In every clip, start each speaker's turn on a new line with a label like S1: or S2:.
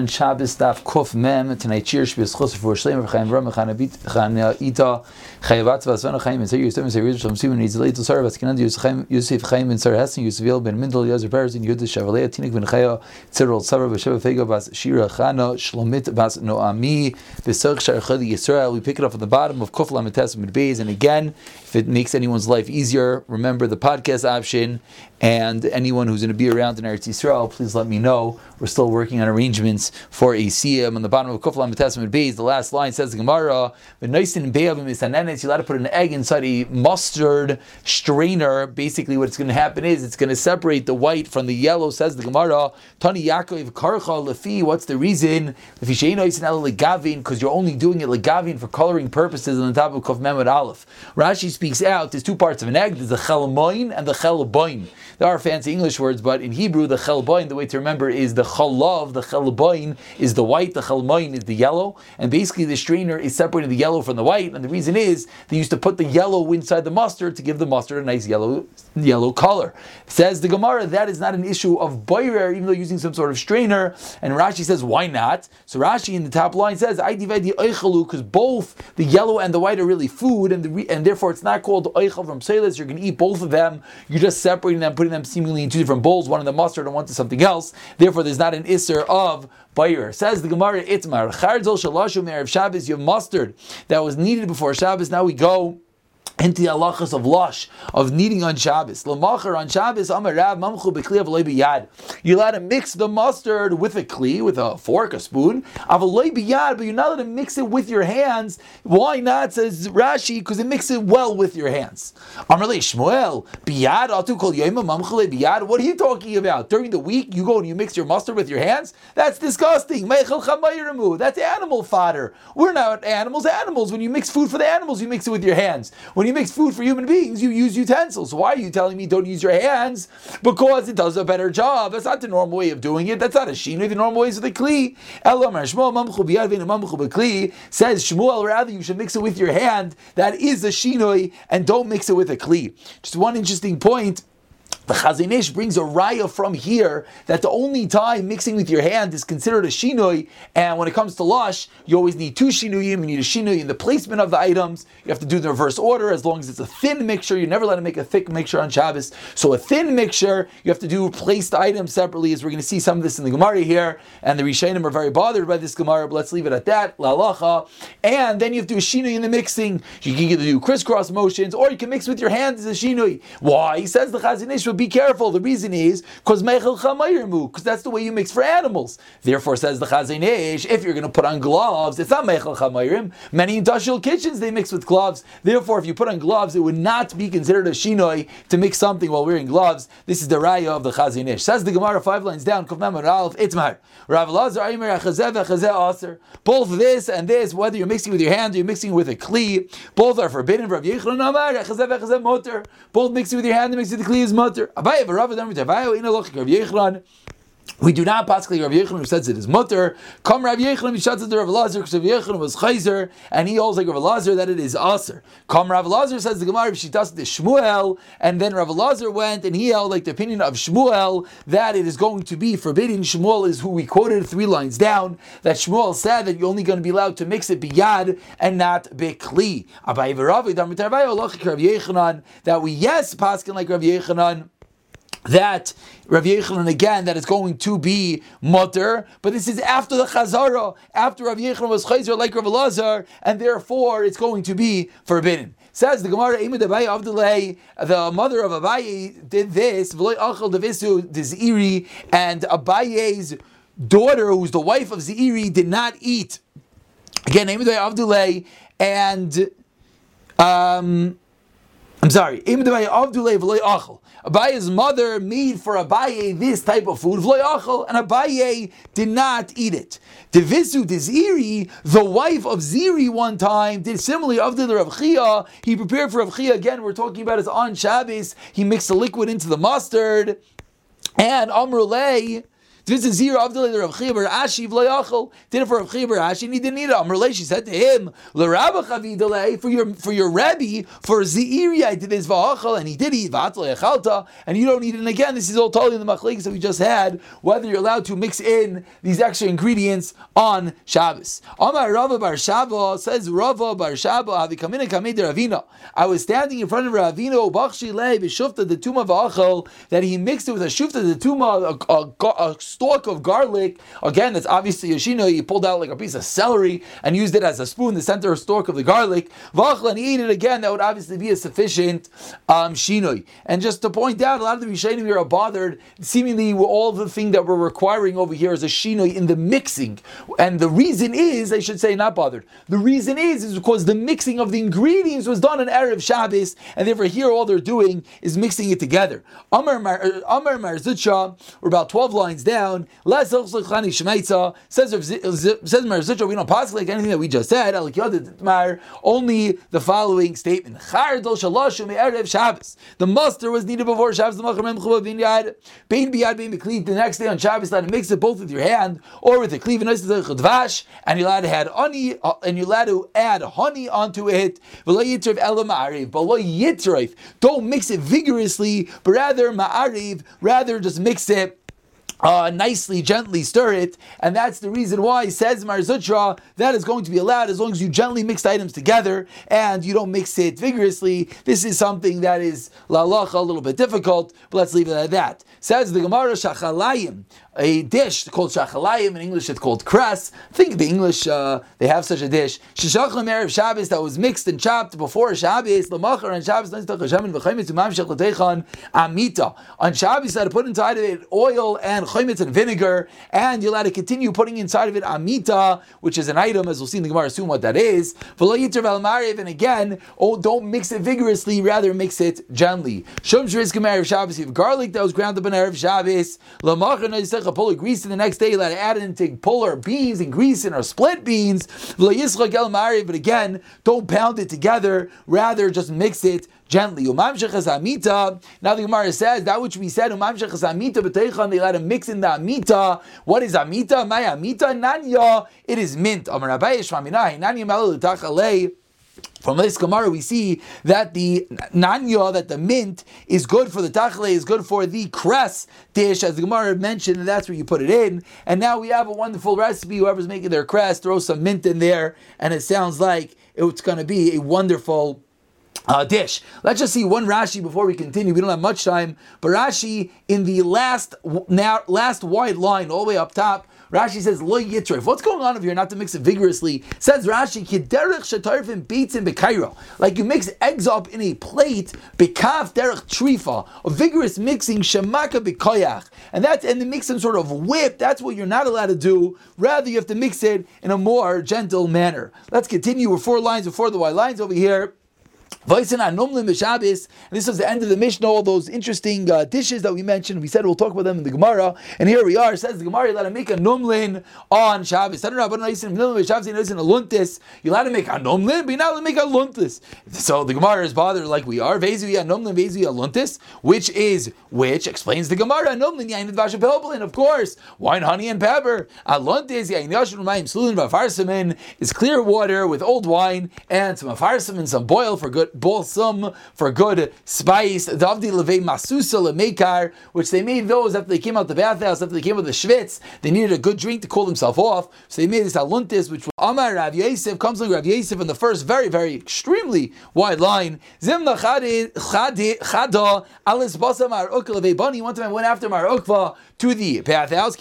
S1: and Shabbos Daf Kuf Mem tonight Chos for Shleim Chaim Ram Ita Chaim and and Simon Chaim Chaim and Yel ben Peres and Yud Shavalei Tinik ben Chaya B'Sheva Bas Shira Chana Shlomit Bas Noami Shar Chadi Yisrael we pick it up at the bottom of Kuf Lamites Mid Beis and again if it makes anyone's life easier remember the podcast option and anyone who's going to be around in Eretz Yisrael please let me know we're still working on arrangements for a siyam on the bottom of Kuflam Testament Beis. The last line says the Gemara, "V'noisin be'avim isanenes." You're allowed to put an egg inside a mustard strainer. Basically, what's going to happen is it's going to separate the white from the yellow. Says the Gemara, "Tani Yaakov karcha lefi." What's the reason? Because you're only doing it legavin for coloring purposes on the top of Kuf Mehmet Aleph. Rashi speaks out. There's two parts of an egg. There's the chelamoin and the chelaboin. There are fancy English words, but in Hebrew, the chelboin, the way to remember is the chalav, the chelboin is the white, the chalmoin is the yellow, and basically the strainer is separating the yellow from the white, and the reason is they used to put the yellow inside the mustard to give the mustard a nice yellow yellow color. Says the Gemara, that is not an issue of boirer, even though using some sort of strainer, and Rashi says, why not? So Rashi in the top line says, I divide the oichalu, because both the yellow and the white are really food, and, the, and therefore it's not called oichal from selis, you're going to eat both of them, you're just separating them, putting them seemingly in two different bowls, one in the mustard and one to something else, therefore there's not an isser of Bayer. Says the Gemara Itmar, Charzel Shalashu Me'erev Shabbos, you have mustard that was needed before Shabbos, now we go into the halachas of lush, of kneading on Shabbos. Lamacher on Shabbos, Amar Rav Mamchu Bekli Biyad. You're allowed to mix the mustard with a kli, with a fork, a spoon. Avalei Biyad, but you're not allowed to mix it with your hands. Why not? Says Rashi, because it mixes it well with your hands. Amar Shmuel Biyad Atu Kol Yema Mamchu Biyad. What are you talking about? During the week, you go and you mix your mustard with your hands? That's disgusting. That's animal fodder. We're not animals. Animals. When you mix food for the animals, you mix it with your hands. When you mix food for human beings, you use utensils. Why are you telling me don't use your hands? Because it does a better job. That's not the normal way of doing it. That's not a shinui. The normal way is the kli. Says Shmuel, rather you should mix it with your hand. That is a shinui, and don't mix it with a kli. Just one interesting point. The Chazon Ish brings a raya from here that the only time mixing with your hand is considered a shinui, and when it comes to lush, you always need two shinuyim. You need a shinui in the placement of the items. You have to do the reverse order as long as it's a thin mixture. You're never allowed to make a thick mixture on Shabbos. So a thin mixture, you have to do place the items separately. As we're going to see some of this in the Gemara here, and the Rishonim are very bothered by this Gemara. But let's leave it at that. La And then you have to do a shinui in the mixing. You can either do crisscross motions, or you can mix with your hands as a shinui. Why? He says the Chazon Ish be careful. The reason is because because that's the way you mix for animals. Therefore, says the Chazon Ish, if you're going to put on gloves, it's not mechel chamayrim. Many industrial kitchens they mix with gloves. Therefore, if you put on gloves, it would not be considered a shinoi to mix something while wearing gloves. This is the raya of the Chazon Ish. Says the Gemara five lines down. Both this and this, whether you're mixing with your hand or you're mixing with a kli, both are forbidden. Both mixing with your hand and mixing with the kli is mutter. We do not pascally Rav Yechon who says it is mutter. Come Rav Yechon Mishatz the Rav Lazar because Rav Yechon was chayzer and he holds like Rav Lazar that it is aser. Come Rav Lazar says the Gemara she does the Shmuel and then Rav Lazar went and he held like the opinion of Shmuel that it is going to be forbidden. Shmuel is who we quoted three lines down that Shmuel said that you're only going to be allowed to mix it biyad and not bekli. That we yes paskin like Rav Yechonon that Rav Yechanan again that is going to be mutter, but this is after the Chazara, after Rav Yechanan was Chazer like Rav Lazar, and therefore it's going to be forbidden. Says the Gemara, the mother of Abaye did this, Vloy Akhil de Visual Ziri, and Abaye's daughter, who's the wife of Ziri, did not eat. Again, Abdullah, and um, I'm sorry, Abaye's mother made for Abaye this type of food, and Abaye did not eat it. Devisu Ziri, the wife of Ziri, one time did similarly of the Rav Chia. He prepared for Rav Chia again. We're talking about his on Shabbos. He mixed the liquid into the mustard, and Amrulay This is zero of the Rav of bar Ashi v'layachol. Did it for Rav Chia bar Ashi, and he didn't need it. Amrle, she said to him, "L'Rabba chavidale for your for your Rebbe for Zeiri I did this v'achol, and he did eat v'atzle echalta, and you don't need it. And again, this is all totally in the machlekes that we just had. Whether you're allowed to mix in these extra ingredients on Shabbos. Amar Rava bar Shava says Rava bar Shava havikamina kamid Ravina. I was standing in front of Ravina Bachshi Le b'shufta the tuma v'achol that he mixed it with a shufta the tuma a, a, a stalk of garlic. Again, that's obviously a shino. He pulled out like a piece of celery and used it as a spoon, the center of stalk of the garlic. He ate it again. That would obviously be a sufficient um, shinoi. And just to point out, a lot of the Rishonim here are bothered. Seemingly, all the thing that we're requiring over here is a shinoi in the mixing, and the reason is, I should say, not bothered. The reason is is because the mixing of the ingredients was done on erev Shabbos, and therefore here all they're doing is mixing it together. Amar Amar Mar Zutra, we're about twelve lines down. Says says Mar Zutra, we don't pass like anything that we just said. Only the following statement: The muster was needed before Shabbos. The next day on Shabbos, let mix it both with your hand or with a cleave and you're allowed to add honey, uh, and you're allowed to add honey onto it. Don't mix it vigorously, but rather ma'ariv, rather just mix it uh, nicely, gently stir it, and that's the reason why says Marzutra that is going to be allowed as long as you gently mix items together and you don't mix it vigorously. This is something that is la a little bit difficult, but let's leave it at that. Says the Gemara Shachalayim a dish called shachalayim. In English, it's called cress. Think the English uh, they have such a dish. Shishachlam erev Shabbos that was mixed and chopped before Shabbos. Lamachar and Shabbos amita. On Shabbos, to put inside of it oil and chaymitz and vinegar, and you're allowed to continue putting inside of it amita, which is an item, as we'll see in the Gemara soon what that is. And again, oh, don't mix it vigorously, rather mix it gently. Shum erev Shabbos. You have garlic that was ground up in erev Shabbos. Lamachar a of grease, and the next day let to add it into puller beans and grease in or split beans. But again, don't pound it together, rather just mix it gently. Now the Gemara says that which we said, they let him mix in the amita. What is amita? My amita nanya. It is mint. From this Gemara, we see that the nanya, that the mint, is good for the tachle, is good for the cress dish, as the Gemara mentioned, and that's where you put it in. And now we have a wonderful recipe. Whoever's making their cress, throw some mint in there, and it sounds like it's going to be a wonderful uh, dish. Let's just see one Rashi before we continue. We don't have much time, but Rashi in the last now last wide line, all the way up top, Rashi says lo yitrif. What's going on over here? Not to mix it vigorously. Says Rashi kiderech shetarfim beatzim bekairo. Like you mix eggs up in a plate bekaf derech trifa. A vigorous mixing shemaka bekoyach, and that's and to mix some sort of whip. That's what you're not allowed to do. Rather, you have to mix it in a more gentle manner. Let's continue. We're four lines before the white lines over here. This is the end of the Mishnah, all those interesting uh, dishes that we mentioned. We said we'll talk about them in the Gemara. And here we are. It says the Gemara, you let him make a numlin on Shabbos. You're allowed to make a numlin, but you're not allowed to make a luntis. So the Gemara is bothered like we are. Vezu a numlin, vezu a luntis, which is, which explains the Gemara. Numlin, yainid vashapelpelin, of course. Wine, honey, and pepper. A luntis, yain yashun mayim slulin vafarsamin, is clear water with old wine and some afarsamin, some boil for good balsam for good spice. Davdi levei masusa lemekar, which they made those after they came out the bathhouse, after they came out the schwitz. They needed a good drink to cool themselves off, so they made this aluntis, which was Amar Rav Yosef comes like Rav Yosef in the first very very extremely wide line. Zimna chada alis basam ar ukla bani. One time I went after Mar Ukva to the bathhouse.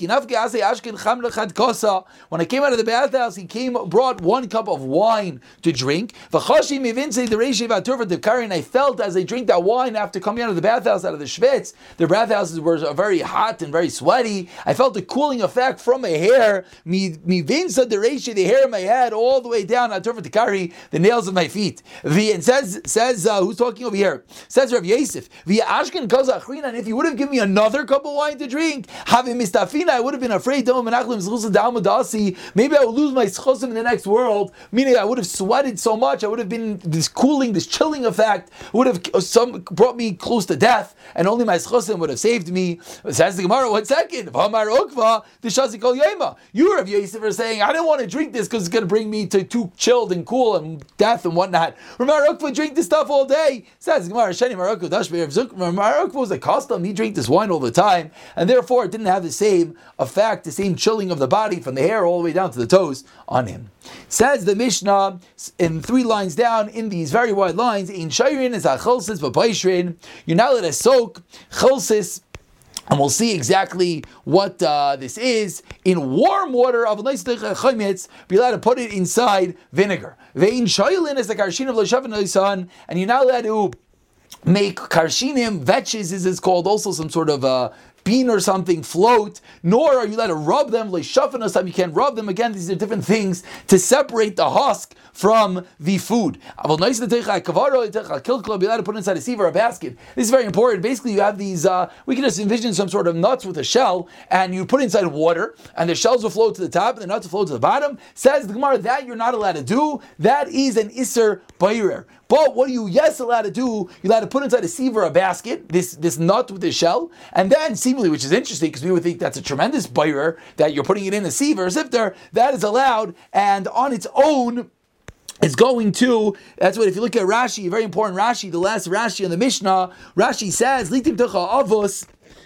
S1: When I came out of the bathhouse, he came brought one cup of wine to drink. The and I felt as I drink that wine after coming out of the bathhouse, out of the schwitz, the bathhouses were very hot and very sweaty. I felt the cooling effect from my hair. Me vinsa the the hair in my head, all the way down. The nails of my feet. The, And says says uh, who's talking over here? Says Rav Yosef. The Ashken and if you would have given me another cup of wine to drink, mistafina, I would have been afraid. Maybe I would lose my schosim in the next world. Meaning I would have sweated so much. I would have been this cooling, this chilling effect would have uh, some brought me close to death, and only my schusim would have saved me. Says the Gemara, one second. You, Rav Yosef, are saying, I don't want to drink this because it's going to bring me to too chilled and cool and death and whatnot. Ramar Ukva drink this stuff all day. Says Gemara, Sheni Marukva Ramar was a custom. He drank this wine all the time, and therefore it didn't have the same effect, the same chilling of the body from the hair all the way down to the toes on him. Says the Mishnah in three lines down in these very wide lines, in Shairin is a chelsis, but you're not allowed to soak chelsis and we'll see exactly what uh, this is. In warm water, of nice be allowed to put it inside vinegar. Vein shaylin is the karshin of l'shavin and you're not allowed to make karshinim, vetches is it's called, also some sort of uh, bean or something float, nor are you allowed to rub them, time you can't rub them. Again, these are different things to separate the husk from the food. You'll be allowed to put inside a sieve or a basket. This is very important. Basically, you have these, uh, we can just envision some sort of nuts with a shell, and you put inside water, and the shells will float to the top, and the nuts will float to the bottom. Says the Gemara, that you're not allowed to do. That is an Isser Bayrer. But what are you yes allowed to do? You're allowed to put inside a sieve or a basket, this, this nut with the shell, and then which is interesting because we would think that's a tremendous buyer that you're putting it in a sieve or a sifter, that is allowed, and on its own, is going to, that's what, if you look at Rashi, very important Rashi, the last Rashi in the Mishnah, Rashi says,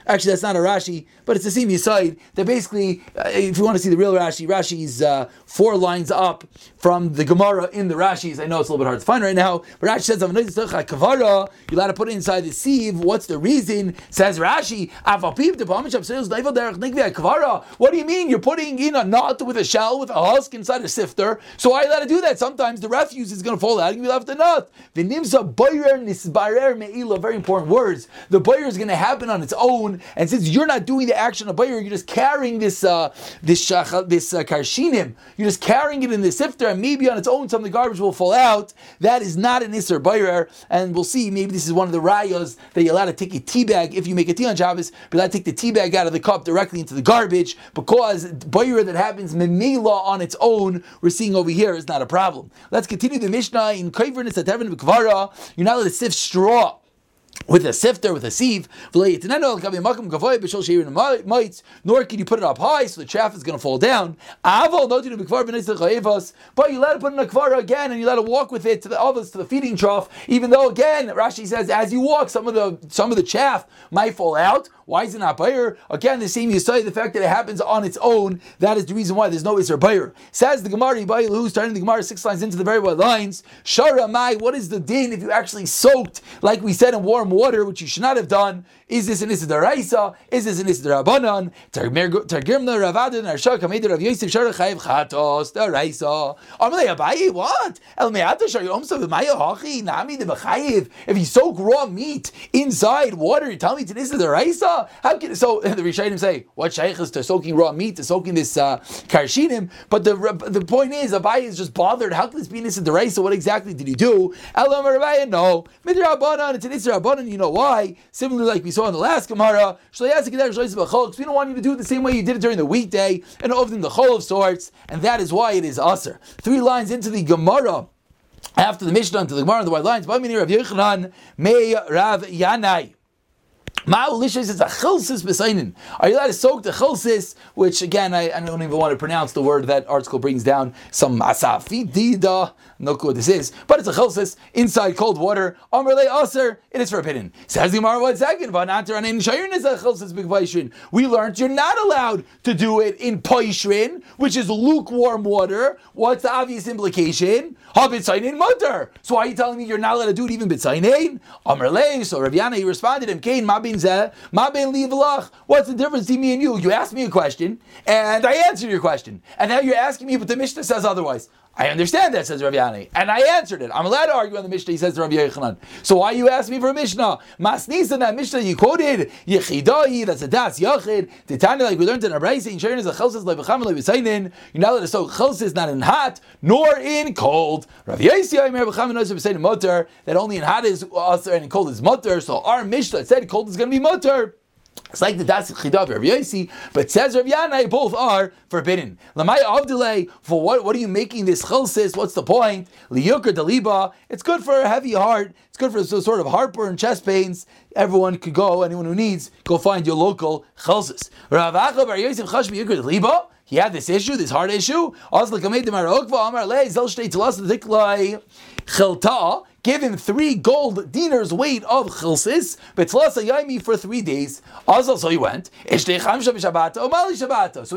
S1: Actually, that's not a Rashi, but it's the same side. That basically, uh, if you want to see the real Rashi, Rashi's uh, four lines up from the Gemara in the Rashi's. I know it's a little bit hard to find right now, but Rashi says, you're allowed to put it inside the sieve. What's the reason? Says Rashi, what do you mean? You're putting in a nut with a shell, with a husk inside a sifter. So why are you allowed to do that? Sometimes the refuse is going to fall out and you left a nut. Very important words. The boyer is going to happen on its own and since you're not doing the action of Bayer, you're just carrying this uh, this shach, this uh, karshinim, you're just carrying it in the sifter, and maybe on its own some of the garbage will fall out. That is not an Isser Bayer, and we'll see, maybe this is one of the rayos that you're allowed to take a tea bag, if you make a tea on Shabbos, allowed to take the tea bag out of the cup directly into the garbage, because Bayer that happens memela on its own, we're seeing over here is not a problem. Let's continue the Mishnah in Kaivernis at Heaven You're not allowed to sift straw with a sifter, with a sieve, nor can you put it up high so the chaff is going to fall down. But you let it put in a kvara again and you let it walk with it to the others to the feeding trough, even though again Rashi says as you walk, some of the some of the chaff might fall out. Why is it not Bayer? Again, the same you say the fact that it happens on its own, that is the reason why there's no Isser Bayer. Says the Gemara, who's starting the Gemara six lines into the very wide lines. Shara Mai, what is the din if you actually soaked, like we said, in warm water, which you should not have done? Is this an Issa Daraisa? Is this an Issa Darabanan? Targimna Ravadin Arshak Hamid Rav Yosef Shara Chayiv Chatos Daraisa. Amalei Abaye, what? El Meata Shar Yomsa V'maya Hachi Nami De B'chayiv. If you soak raw meat inside water, you tell me to Issa Daraisa? How can so the Rishayim say what shaykh is to soaking raw meat to soaking this uh, karshinim? But the the point is, Abaye is just bothered. How can this be Nisa So What exactly did he do? Elam Rabbi, no. Midrabanan, it's an You know why? Similarly, like we saw in the last Gemara, we don't want you to do it the same way you did it during the weekday and often the chol of sorts, and that is why it is aser. Three lines into the Gemara after the Mishnah to the Gemara the white lines. Rav Yochanan, May Rav Yanai. Ma'ulishis is a chilsis b'sainin. Are you allowed to soak the chilsis, which again, I, I, don't even want to pronounce the word that article brings down, some asafoetida, no clue what this is, but it's a chilsis inside cold water. Amrle aser, it is forbidden. Says the Gemara, one second, we learned you're not allowed to do it in poishrin, which is lukewarm water. What's the obvious implication? Habitzainin mutter. So why are you telling me you're not allowed to do it even bitzainin? Amrle, so Rav he responded, him, Kain, mabin What's the difference between me and you? You asked me a question, and I answered your question. And now you're asking me, but the Mishnah says otherwise. I understand that, says Rav Yani, and I answered it. I'm allowed to argue on the Mishnah, he says to Rav Yechanan. So why you ask me for a Mishnah? Masnisa, that Mishnah you quoted, Yechidai, that's a Das Yachid, Titania, like we learned in Abraisa, in Sharon is a Chelsis, like Becham, like Besainin, you're not allowed to soak Chelsis not in hot, nor in cold. Rav Yesi, I remember Becham, and Besainin Mutter, that only in hot is usher and in cold is Mutter, so our Mishnah said cold is going to be Mutter. It's like the Das Chidav Rav Yosi, but says Rav Yanai, both are forbidden. Lamai Avdilay, for what, what are you making this chilsis? What's the point? Liyukr Daliba, it's good for a heavy heart, it's good for sort of heartburn, chest pains. Everyone could go, anyone who needs, go find your local chilsis. Rav Acha Bar Yosef Chash Liyukr Daliba, he had this issue, this heart issue. Give him three gold dinars weight of chilsis, betzlas yaimi for three days. Also, so he went. So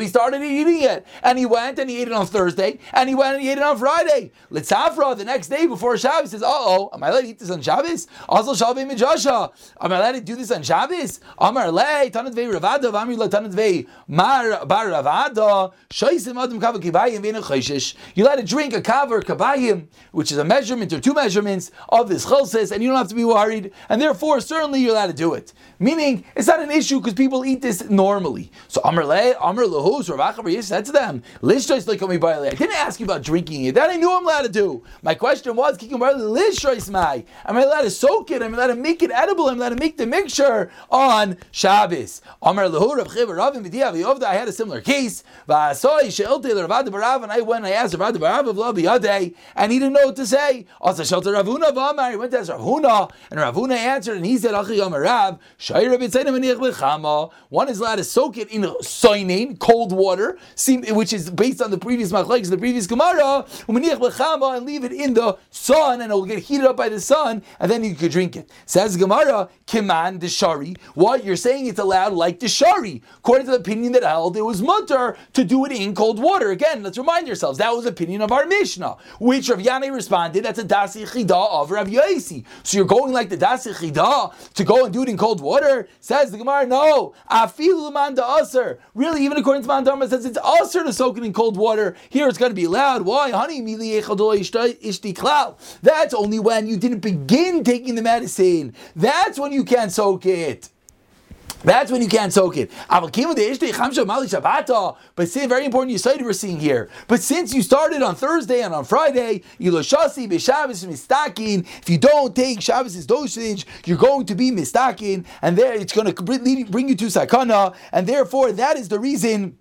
S1: he started eating it, and he went and he ate it on Thursday, and he went and he ate it on Friday. Litzafra the next day before Shabbos says, "Uh oh, am I allowed to eat this on Shabbos? Also, Shabbat Mijasha, am I allowed to do this on Shabbos? Amar le tanat vei ravada, v'amri le tanat vei mar bar ravada. Shaisim adam kava kibayim v'ena chayshish. You let it drink a kavar kabayim, which is a measurement or two measurements of this chalsis, and you don't have to be worried, and therefore certainly you're allowed to do it. Meaning, it's not an issue because people eat this normally. So Amr Le, Amr Lahus, Rav said to them, Lishtois like me by I didn't ask you about drinking it. That I knew I'm allowed to do. My question was, Lishtois Mai. Am I allowed to soak it? Am I allowed to make it edible? Am I allowed to make the mixture on Shabbos? Amr Lahu, Rav Chiv, Rav I had a similar case. And I went and I asked Rav Barav of Labi and he didn't know what to say. Also, Shelter Ravuna Vamar, he went to ask Ravuna, and Ravuna answered, and he said, Achi Yom Rav, one is allowed to soak it in soinin, cold water, which is based on the previous machlekes, the previous Gemara, and leave it in the sun, and it will get heated up by the sun, and then you could drink it. Says Gemara, Kiman Deshari. What you're saying it's allowed like Deshari, according to the opinion that held it was mutter to do it in cold water. Again, let's remind yourselves that was the opinion of our Mishnah, which Rav Yanai responded, that's a Dasi Chida of. So you're going like the Dasi Chida to go and do it in cold water? Says the Gemara, no. Afilu man aser. Really, even according to Mandama, says it's aser to soak it in cold water. Here it's going to be allowed. Why? Honey, That's only when you didn't begin taking the medicine. That's when you can't soak it. That's when you can't soak it. But see, very important you we're seeing here. But since you started on Thursday and on Friday, if you don't take Shabbos dosage, you're going to be mistakin, and there it's going to bring you to sakana, and therefore that is the reason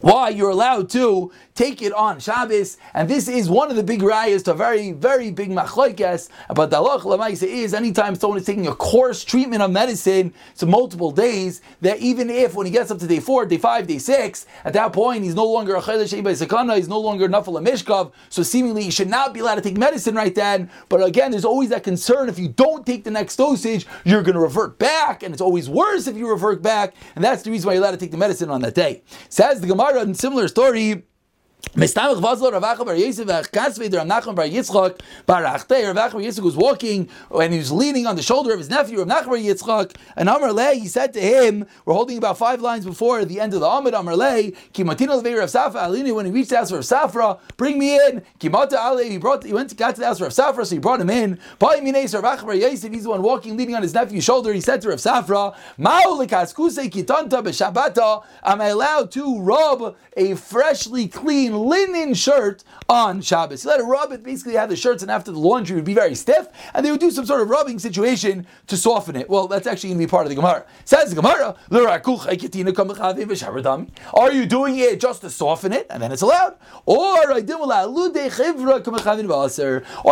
S1: why you're allowed to take it on Shabbos, and this is one of the big rayas to a very, very big machlokes about the halach lamaisa is anytime someone is taking a course treatment of medicine, to multiple days, that even if when he gets up to day four, day five, day six, at that point he's no longer a shei sakana, he's no longer nafal mishkav, so seemingly he should not be allowed to take medicine right then. But again, there's always that concern if you don't take the next dosage, you're going to revert back, and it's always worse if you revert back, and that's the reason why you're allowed to take the medicine on that day. Says the Gemara in similar story. Mistamach Vazlo Ravacha Bar Yisrael Kasvei Der Nachman Bar Yitzchak Bar Achtei. Ravacha Bar Yitzchak was walking and he was leaning on the shoulder of his nephew Rav Nachman Bar Yitzchak and Amar Le he said to him we're holding about five lines before the end of the Amid Amar Le Kimatino Levei Rav Safra Alini when he reached the house of Rav Safra bring me in. Kimata Ale he brought he went to got to the house of Rav Safra so he brought him in. Pai Ravacha Bar Yisrael he's the one walking leaning on his nephew's shoulder. He said to Rav Safra Likaskuse Kitanta B'Shabbata am I allowed to rub a freshly clean linen shirt on Shabbos. You let it rub it, basically have the shirts, and after the laundry would be very stiff, and they would do some sort of rubbing situation to soften it. Well, that's actually going to be part of the Gemara. Says the Gemara, Are you doing it just to soften it, and then it's allowed? Or are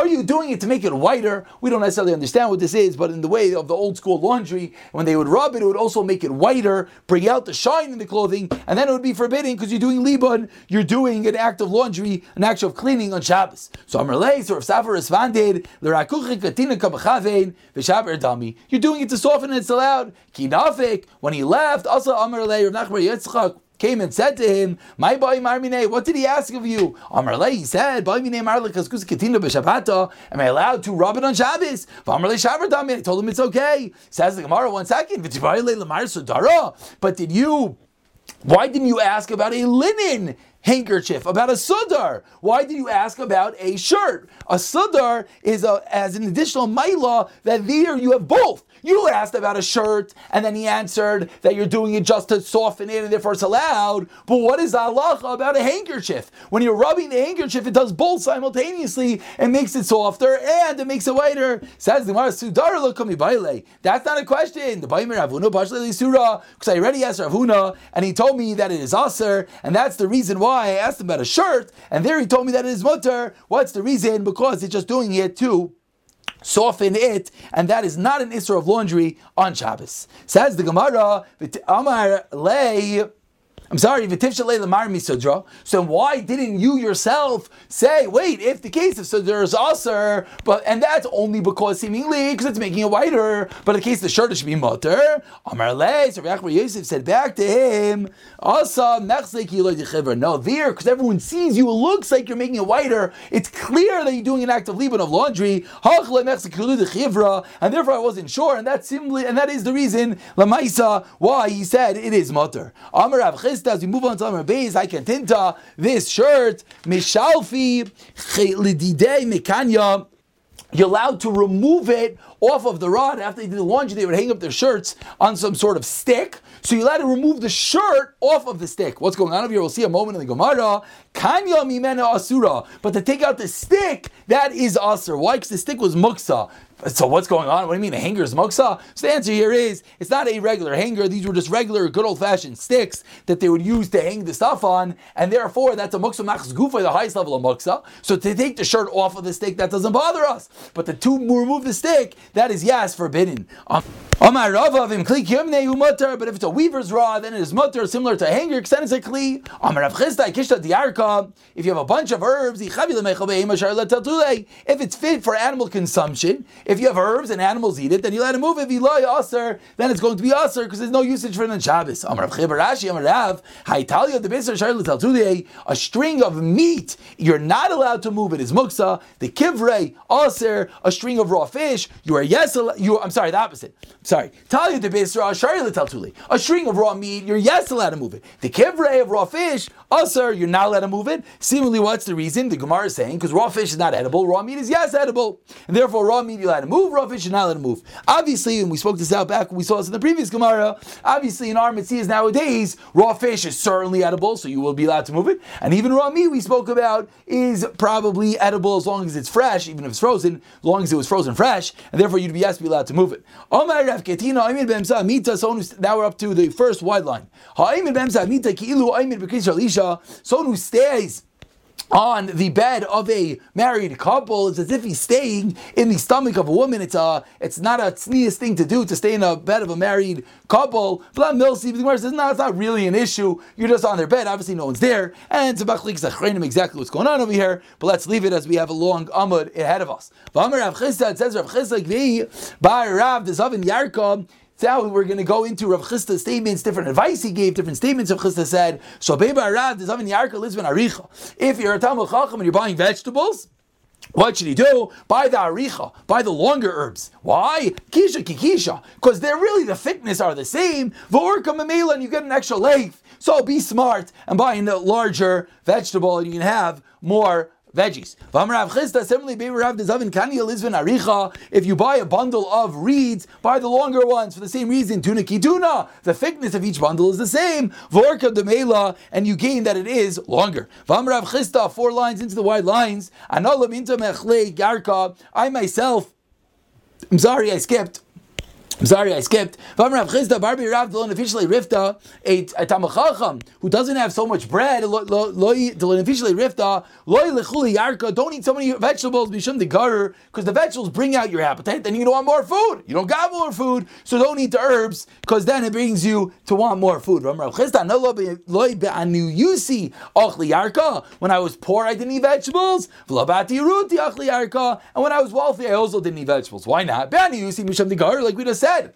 S1: you doing it to make it whiter? We don't necessarily understand what this is, but in the way of the old school laundry, when they would rub it, it would also make it whiter, bring out the shine in the clothing, and then it would be forbidden because you're doing libun, you're doing an act of laundry, an act of cleaning on Shabbos. So Amrlei, so if Safar responded. You're doing it to soften and it's allowed. Kinafik, when he left, also Amrlei, Rav Nachbar Yitzchak, came and said to him, "My boy Marmine, what did he ask of you?" Amrle, he said, "Boy Mine Marlikas Katina b'Shabbata. Am I allowed to rub it on Shabbos?" I told him it's okay. Says the Gemara, one second. But did you? Why didn't you ask about a linen handkerchief, about a sudar. Why did you ask about a shirt? A sudar is a, as an additional maila that there you have both. You asked about a shirt, and then he answered that you're doing it just to soften it, and therefore it's allowed. But what is halacha about a handkerchief? When you're rubbing the handkerchief, it does both simultaneously and makes it softer and it makes it whiter. Says the Sudar That's not a question. The Ravuna because I already asked Ravuna, and he told me that it is aser, and that's the reason why I asked him about a shirt, and there he told me that it is mutter. What's the reason? Because he's just doing it too soften it, and that is not an issue of laundry on Shabbos. Says the Gemara, Amar. I'm sorry, so why didn't you yourself say, wait, if the case of Sudra is Aser, but and that's only because seemingly because it's making it whiter, but in the case of the shirt should be mutter. Amar so Yosef said back to him, Asa No, there, because everyone sees you, it looks like you're making it whiter. It's clear that you're doing an act of liban of laundry. And therefore I wasn't sure, and that's simply and that is the reason Lamaisa why he said it is mutter. Amar Rav as we move on to Amar Beis, I can tinta this shirt, Mishalfi Lididei Mekanya. You're allowed to remove it off of the rod. After they did the laundry, they would hang up their shirts on some sort of stick. So you're allowed to remove the shirt off of the stick. What's going on over here? We'll see a moment in the Gemara. Kanya mimena asura. But to take out the stick, that is asur. Why? Because the stick was muksa. So what's going on? What do you mean a hanger is muksa? So the answer here is it's not a regular hanger. These were just regular, good old fashioned sticks that they would use to hang the stuff on, and therefore that's a muksa machs gufa, the highest level of muksa. So to take the shirt off of the stick, that doesn't bother us. But to, to remove the stick, that is yes forbidden. Um, but if it's a weaver's rod, then it is mutter, similar to hanger. If you have a bunch of herbs, if it's fit for animal consumption, if you have herbs and animals eat it, then you let it move. If you lie aser, then it's going to be aser because there's no usage for it on Shabbos. A string of meat, you're not allowed to move it. Is muksa. The kivrei aser, a string of raw fish. You are yes. You. I'm sorry. The opposite. Sorry. Talia Bisra, Shari Tuli. A string of raw meat, you're yes allowed to move it. The kivre of raw fish, usher, you're not allowed to move it. Seemingly, what's the reason? The Gemara is saying, because raw fish is not edible, raw meat is yes edible. And therefore, raw meat you're allowed to move, raw fish you're not allowed to move. Obviously, and we spoke this out back, we saw this in the previous Gemara, obviously in our Metzias nowadays, raw fish is certainly edible, so you will be allowed to move it. And even raw meat we spoke about is probably edible as long as it's fresh, even if it's frozen, as long as it was frozen fresh, and therefore you'd be yes be allowed to move it. Now we're up to the first wide line. Someone who stays on the bed of a married couple. It's as if he's staying in the stomach of a woman. It's a, it's not a sneeze thing to do to stay in a bed of a married couple. Blah Milsi, the says, no, it's not really an issue. You're just on their bed. Obviously, no one's there. And it's about exactly what's going on over here. But let's leave it as we have a long amud ahead of us. It says Rav Chisda, Rav, the Zavin Yarkom, now we're going to go into Rav Chisda's statements, different advice he gave, different statements Rav Chisda said. So, If you're a Talmud Chacham and you're buying vegetables, what should he do? Buy the aricha, buy the longer herbs. Why? Kisha kikisha, because they're really the thickness are the same. Vorka mamela, and you get an extra length. So be smart and buy a larger vegetable, and you can have more veggies. If you buy a bundle of reeds, buy the longer ones for the same reason. Tuna kiduna, the thickness of each bundle is the same. Vorka demela, and you gain that it is longer. Four lines into the wide lines. Anolam into mechle garka. I myself, I'm sorry, I skipped. I'm sorry, I skipped. Rav Chisda, Barbi Rav officially Rifta, a Tamachacham who doesn't have so much bread, officially Rifta, Loi Lechuli Yarka, don't eat so many vegetables, Bishum the Garer, because the vegetables bring out your appetite, then you're going want more food. You don't got more food, so don't eat the herbs, because then it brings you to want more food. Rav Chisda, Loi Be'anu Yusi, Ochli Yarka, when I was poor, I didn't eat vegetables, Vlabati Ruti Ochli Yarka, and when I was wealthy, I also didn't eat vegetables. Why not? Be'anu Yusi, Mishum the Garer, like we just said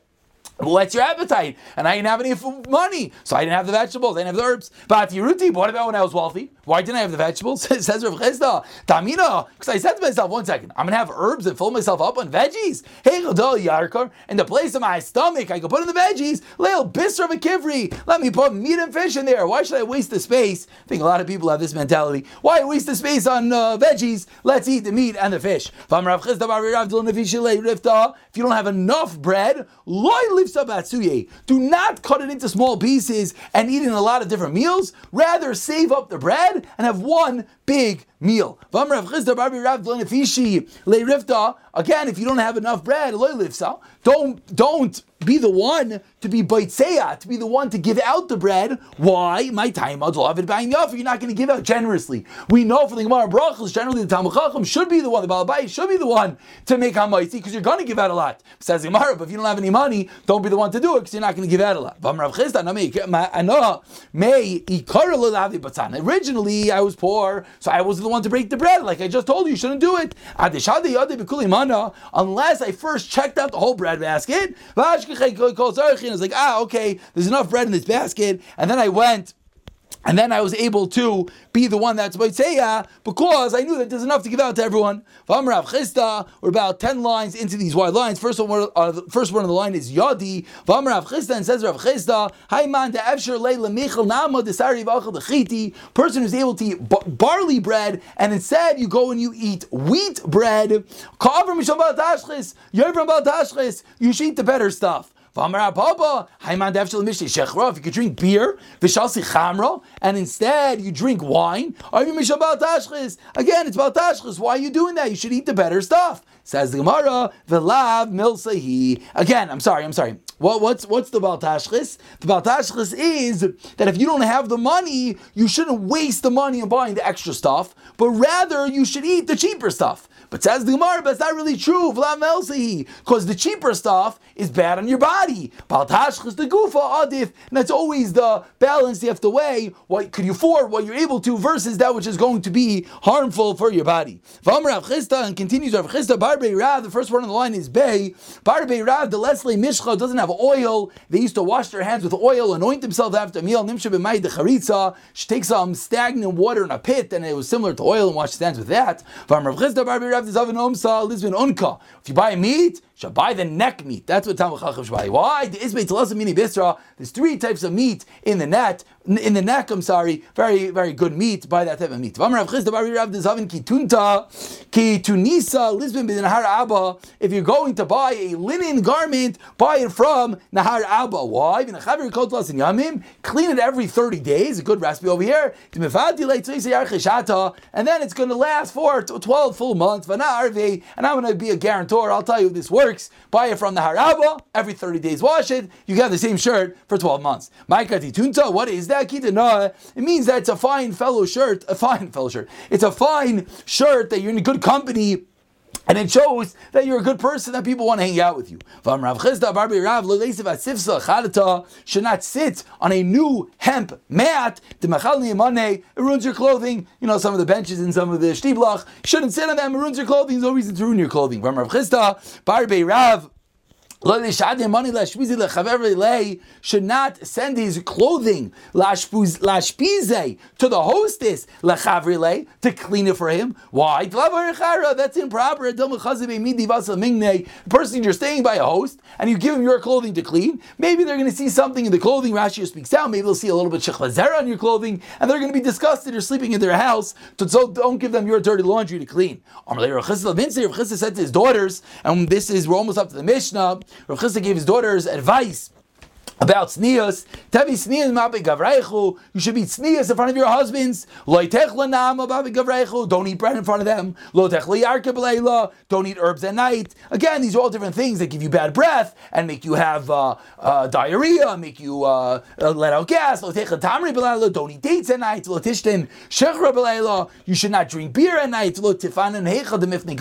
S1: what's your appetite? And I didn't have any money, so I didn't have the vegetables, I didn't have the herbs. But what about when I was wealthy? Why didn't I have the vegetables? Says Rav Chisda, Tamina, because I said to myself, one second, I'm gonna have herbs and fill myself up on veggies. Hey, Yarkar, in the place of my stomach, I can put in the veggies. Leil Bisra Kivri, let me put meat and fish in there. Why should I waste the space? I think a lot of people have this mentality. Why waste the space on uh, veggies? Let's eat the meat and the fish. If you don't have enough bread, do not cut it into small pieces and eat in a lot of different meals. Rather, save up the bread and have one big meal. Again, if you don't have enough bread, don't don't be the one to be baitseya, to be the one to give out the bread. Why? My time You're not going to give out generously. We know from the Gemara Brachos, generally the Talmud Chacham should be the one, the Balabai should be the one to make hamaitzi because you're going to give out a lot. Says Gemara, but if you don't have any money, don't be the one to do it because you're not going to give out a lot. Originally, I was poor, so I was the one to break the bread. Like I just told you, you shouldn't do it. Unless I first checked out the whole bread basket. And I was like, ah, okay, there's enough bread in this basket. And then I went and then I was able to be the one that's Boitseya because I knew that there's enough to give out to everyone. We're about 10 lines into these wide lines. First one, uh, the first one of the line is Yadi. And says Rav Chisda, Hayman de Efsher Leila Michel Nama Desari Vachel the Chiti, person who's able to eat barley bread and instead you go and you eat wheat bread. You should eat the better stuff. If you could drink beer, and instead you drink wine, again, it's baltashchis. Why are you doing that? You should eat the better stuff. Says the Gemara. Again, I'm sorry, I'm sorry. What, what's what's the baltashchis? The baltashchis is that if you don't have the money, you shouldn't waste the money on buying the extra stuff, but rather you should eat the cheaper stuff. But says the Gemara, but it's not really true. Because the cheaper stuff is bad on your body. Baltashchis the gufa adif, and that's always the balance you have to weigh. What could you afford, what you're able to, versus that which is going to be harmful for your body. and continues Rav Chisda Barbe Rav. The first word on the line is Bay. Barbe Rav. The Leslie Mishcha doesn't have oil. They used to wash their hands with oil, anoint themselves after a meal. Nimsha b'mayid the charitza. She takes some stagnant water in a pit, and it was similar to oil, and wash his hands with that. If you buy meat, buy the neck meat. That's what Talmud Chacham buy. Why? The Isbei Mini. There's three types of meat in the net, in the neck. I'm sorry, very very good meat. Buy that type of meat. If you're going to buy a linen garment, buy it from Nahar Abba. Why? Clean it every 30 days. A good recipe over here. And then it's going to last for 12 full months. And I'm going to be a guarantor. I'll tell you this works works. Buy it from the Haraba, every 30 days wash it, you have the same shirt for 12 months. Tunta, what is that? It means that it's a fine fellow shirt, a fine fellow shirt. It's a fine shirt that you're in good company and it shows that you're a good person, that people want to hang out with you. Should not sit on a new hemp mat. It ruins your clothing. You know, some of the benches in some of the shtiblach. shouldn't sit on them. It ruins your clothing. There's no reason to ruin your clothing. Barbe rav should not send his clothing to the hostess to clean it for him. Why? That's improper. The person you're staying by a host and you give him your clothing to clean. Maybe they're going to see something in the clothing. Rashi speaks out. Maybe they'll see a little bit shechlazera on your clothing and they're going to be disgusted. You're sleeping in their house, so don't give them your dirty laundry to clean. Rav said to his daughters, and this is we're almost up to the Mishnah. Rav Chisda gave his daughters advice about sneas. Tevi sneas mabe gavreichu. You should be sneas in front of your husbands. Lo lanam mabe. Don't eat bread in front of them. Lo techle Don't eat herbs at night. Again, these are all different things that give you bad breath and make you have uh, uh, diarrhea, make you uh, uh let out gas. Lo tamri belayla. Don't eat dates at night. Lo tishtin shechra belayla. You should not drink beer at night. Lo tifanan hecha demifni.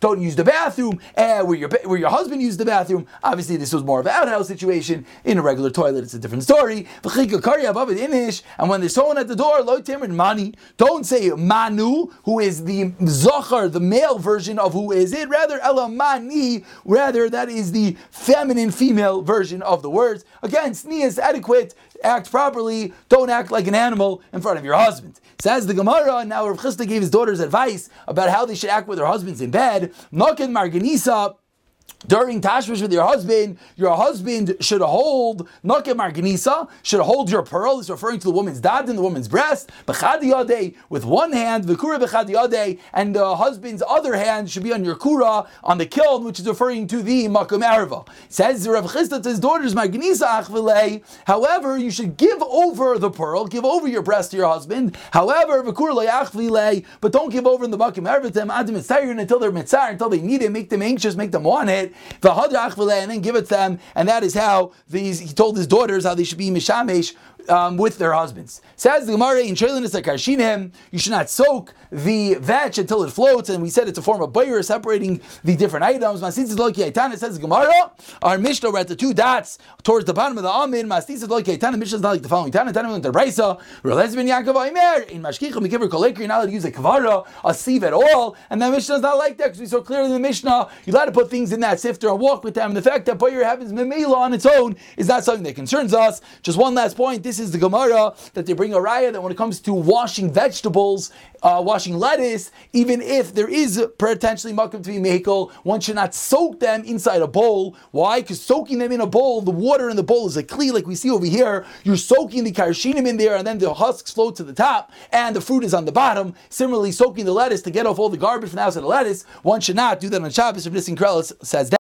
S1: Don't use the bathroom uh, where your where your husband used the bathroom. Obviously, this was more of an outhouse situation In a regular toilet, it's a different story. And when there's someone at the door, mani. Don't say manu, who is the zachar, the male version of who is it. Rather ela mani. Rather that is the feminine female version of the words. Again, sni is adequate. Act properly. Don't act like an animal in front of your husband. Says the Gemara. Now Rav Chisda gave his daughters advice about how they should act with their husbands in bed. Nakin Marganisa during Tashmish with your husband, your husband should hold Nakem Marganisa, should hold your pearl, is referring to the woman's dad and the woman's breast, Bechadi with one hand, Vikura Bechadi and the husband's other hand should be on your Kura, on the kiln, which is referring to the Makom Arva. Says Rav Chisda to his daughters, Marganisa Achvile, however, you should give over the pearl, give over your breast to your husband, however, Vikura Achvile, but don't give over in the Makom Arva to them, Adam until they're mitzar, until they need it, make them anxious, make them want it it, and then give it to them, and that is how these he told his daughters how they should be mishamesh um, with their husbands. Says the Gemara in Shailinus Akarshinim, you should not soak the vetch until it floats, and we said it's a form of bayer separating the different items. Mastis Loki Aitana says the Gemara, our Mishnah we're at the two dots towards the bottom of the Amin. Mastis Loki Aitana, Mishnah is not like the following. Tana Tana to Raisa, Relez ben Yaakov Aimer, in Mashkicha Mekiver Kolekri, you're not allowed to use a kavara, a sieve at all, and that Mishnah is not like that because we saw clearly in the Mishnah, you're allowed to put things in that sifter and walk with them. And the fact that bayer happens memela on its own is not something that concerns us. Just one last point, this is the Gemara that they bring a raya that when it comes to washing vegetables, uh, washing lettuce, even if there is potentially makom to be mekel, one should not soak them inside a bowl. Why? Because soaking them in a bowl, the water in the bowl is a kli, like we see over here. You're soaking the karshinim in there, and then the husks float to the top, and the fruit is on the bottom. Similarly, soaking the lettuce to get off all the garbage from the outside of the lettuce, one should not do that on Shabbos. If this says that.